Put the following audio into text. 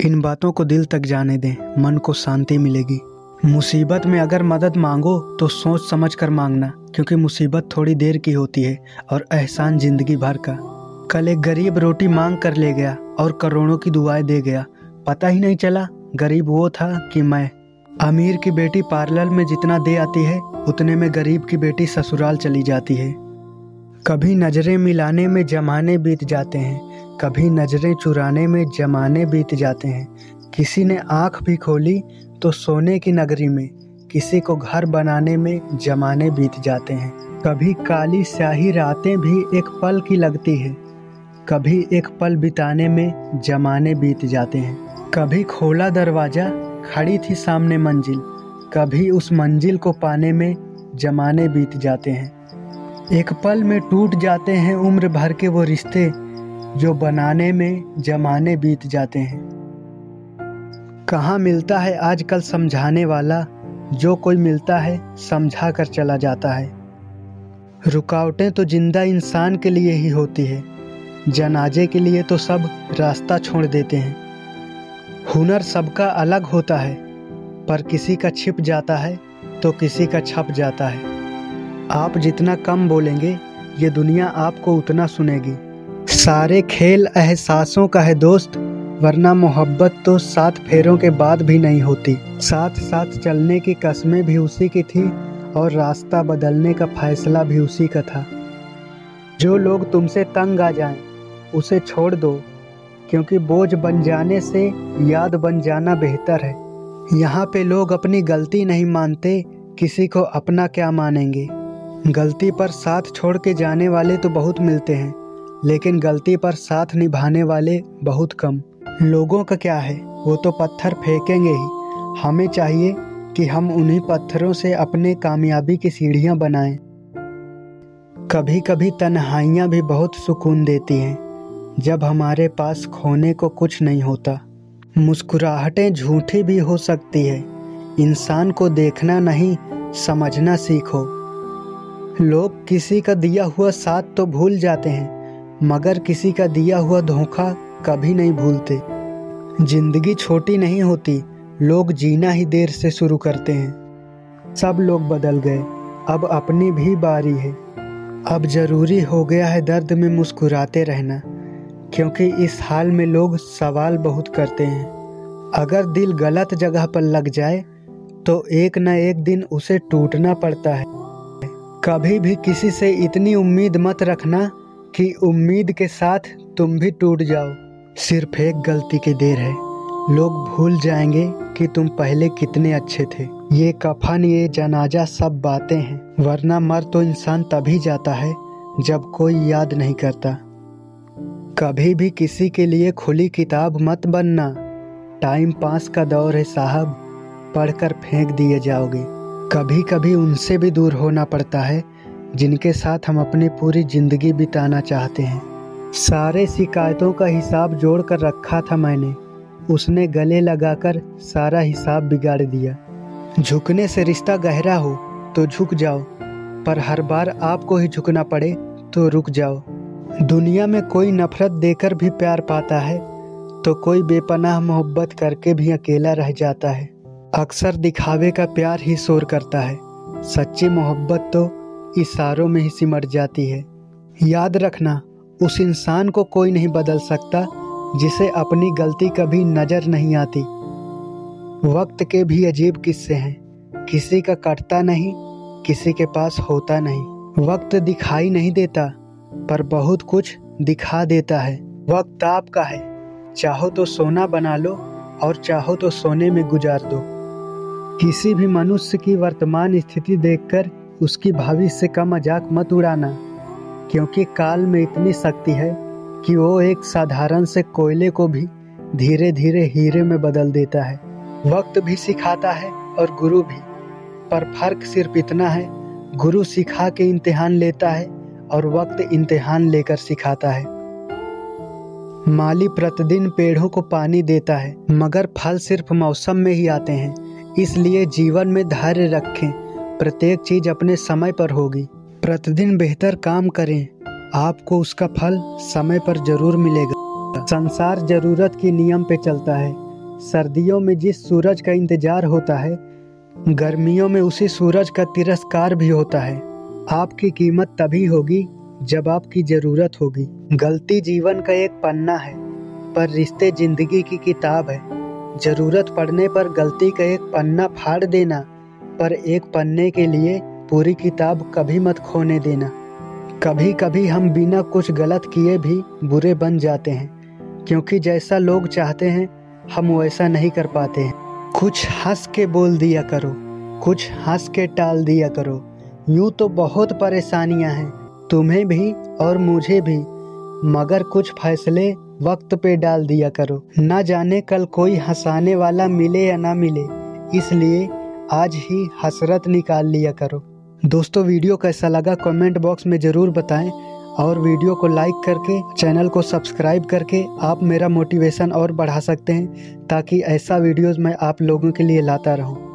इन बातों को दिल तक जाने दें, मन को शांति मिलेगी। मुसीबत में अगर मदद मांगो तो सोच समझ कर मांगना, क्योंकि मुसीबत थोड़ी देर की होती है और एहसान ज़िंदगी भर का। कल एक गरीब रोटी मांग कर ले गया और करोड़ों की दुआएँ दे गया। पता ही नहीं चला, गरीब वो था कि मैं। अमीर की बेटी पार्लर में जितना दे आती है, उतने में गरीब की बेटी ससुराल चली जाती है। कभी नज़रें मिलाने में जमाने बीत जाते हैं। कभी नज़रें चुराने में जमाने बीत जाते हैं। किसी ने आँख भी खोली तो सोने की नगरी में, किसी को घर बनाने में जमाने बीत जाते हैं। कभी काली स्याही रातें भी एक पल की लगती है। कभी एक पल बिताने में जमाने बीत जाते हैं। कभी खोला दरवाज़ा, खड़ी थी सामने मंजिल। कभी उस मंजिल को पाने में जमाने बीत जाते हैं। एक पल में टूट जाते हैं उम्र भर के वो रिश्ते जो बनाने में जमाने बीत जाते हैं। कहाँ मिलता है आजकल समझाने वाला, जो कोई मिलता है समझा कर चला जाता है। रुकावटें तो ज़िंदा इंसान के लिए ही होती है, जनाजे के लिए तो सब रास्ता छोड़ देते हैं। हुनर सबका अलग होता है, पर किसी का छिप जाता है तो किसी का छप जाता है। आप जितना कम बोलेंगे, ये दुनिया आपको उतना सुनेगी। सारे खेल एहसासों का है दोस्त वरना मोहब्बत तो सात फेरों के बाद भी नहीं होती। साथ साथ चलने की कस्में भी उसी की थी और रास्ता बदलने का फैसला भी उसी का था। जो लोग तुमसे तंग आ जाएँ, उसे छोड़ दो क्योंकि बोझ बन जाने से याद बन जाना बेहतर है। यहाँ पे लोग अपनी गलती नहीं मानते किसी को अपना क्या मानेंगे। गलती पर साथ छोड़ के जाने वाले तो बहुत मिलते हैं। लेकिन गलती पर साथ निभाने वाले बहुत कम। लोगों का क्या है? वो तो पत्थर फेंकेंगे ही। हमें चाहिए कि हम उन्हीं पत्थरों से अपने कामयाबी की सीढ़ियाँ बनाएँ। कभी कभी तन्हाइयाँ भी बहुत सुकून देती हैं, जब हमारे पास खोने को कुछ नहीं होता। मुस्कुराहटें झूठी भी हो सकती है। इंसान को देखना नहीं, समझना सीखो। लोग किसी का दिया हुआ साथ तो भूल जाते हैं। मगर किसी का दिया हुआ धोखा कभी नहीं भूलते। ज़िंदगी छोटी नहीं होती, लोग जीना ही देर से शुरू करते हैं। सब लोग बदल गए, अब अपनी भी बारी है। अब ज़रूरी हो गया है दर्द में मुस्कुराते रहना, क्योंकि इस हाल में लोग सवाल बहुत करते हैं। अगर दिल गलत जगह पर लग जाए तो एक न एक दिन उसे टूटना पड़ता है। कभी भी किसी से इतनी उम्मीद मत रखना कि उम्मीद के साथ तुम भी टूट जाओ। सिर्फ़ एक गलती की देर है। लोग भूल जाएँगे कि तुम पहले कितने अच्छे थे। ये कफन, ये जनाजा सब बातें हैं। वरना मर तो इंसान तभी जाता है जब कोई याद नहीं करता। कभी भी किसी के लिए खुली किताब मत बनना। टाइम पास का दौर है साहब। पढ़कर फेंक दिए जाओगे। कभी कभी उनसे भी दूर होना पड़ता है। जिनके साथ हम अपनी पूरी ज़िंदगी बिताना चाहते हैं। सारे शिकायतों का हिसाब जोड़ कर रखा था मैंने। उसने गले लगाकर सारा हिसाब बिगाड़ दिया। झुकने से रिश्ता गहरा हो तो झुक जाओ, पर हर बार आपको ही झुकना पड़े तो रुक जाओ। दुनिया में कोई नफरत देकर भी प्यार पाता है तो कोई बेपनाह मोहब्बत करके भी अकेला रह जाता है। अक्सर दिखावे का प्यार ही शोर करता है। सच्ची मोहब्बत तो इशारों में ही सिमट जाती है। याद रखना, उस इंसान को कोई नहीं बदल सकता, जिसे अपनी गलती कभी नज़र नहीं आती। वक्त के भी अजीब किस्से हैं। किसी का कटता नहीं, किसी के पास होता नहीं। वक्त दिखाई नहीं देता, पर बहुत कुछ दिखा देता है। वक्त आपका है। चाहो तो सोना बना लो, और चाहो तो सोने में गुजार दो। किसी भी मनुष्य की वर्तमान स्थिति देखकर उसकी भविष्य का मज़ाक मत उड़ाना, क्योंकि काल में इतनी शक्ति है कि वो एक साधारण से कोयले को भी धीरे धीरे हीरे में बदल देता है। वक्त भी सिखाता है और गुरु भी, पर फ़र्क सिर्फ़ इतना है, गुरु सिखा के इम्तिहान लेता है और वक्त इम्तिहान लेकर सिखाता है। माली प्रतिदिन पेड़ों को पानी देता है, मगर फल सिर्फ़ मौसम में ही आते हैं, इसलिए जीवन में धैर्य रखें। प्रत्येक चीज़ अपने समय पर होगी। प्रतिदिन बेहतर काम करें। आपको उसका फल समय पर ज़रूर मिलेगा। संसार ज़रूरत के नियम पे चलता है। सर्दियों में जिस सूरज का इंतज़ार होता है, गर्मियों में उसी सूरज का तिरस्कार भी होता है। आपकी कीमत तभी होगी जब आपकी ज़रूरत होगी। गलती जीवन का एक पन्ना है, पर रिश्ते ज़िंदगी की किताब है। ज़रूरत पड़ने पर गलती का एक पन्ना फाड़ देना पर एक पन्ने के लिए पूरी किताब कभी मत खोने देना। कभी कभी हम बिना कुछ गलत किए भी बुरे बन जाते हैं, क्योंकि जैसा लोग चाहते हैं, हम वैसा नहीं कर पाते हैं। कुछ हंस के बोल दिया करो, कुछ हंस के टाल दिया करो। यूँ तो बहुत परेशानियाँ हैं, तुम्हें भी और मुझे भी, मगर कुछ फैसले वक्त पे डाल दिया करो। न जाने कल कोई हंसाने वाला मिले या ना मिले, इसलिए आज ही हसरत निकाल लिया करो। दोस्तों, वीडियो कैसा लगा कमेंट बॉक्स में ज़रूर बताएँ और वीडियो को लाइक करके, चैनल को सब्सक्राइब करके आप मेरा मोटिवेशन और बढ़ा सकते हैं ताकि ऐसा वीडियोस मैं आप लोगों के लिए लाता रहूँ।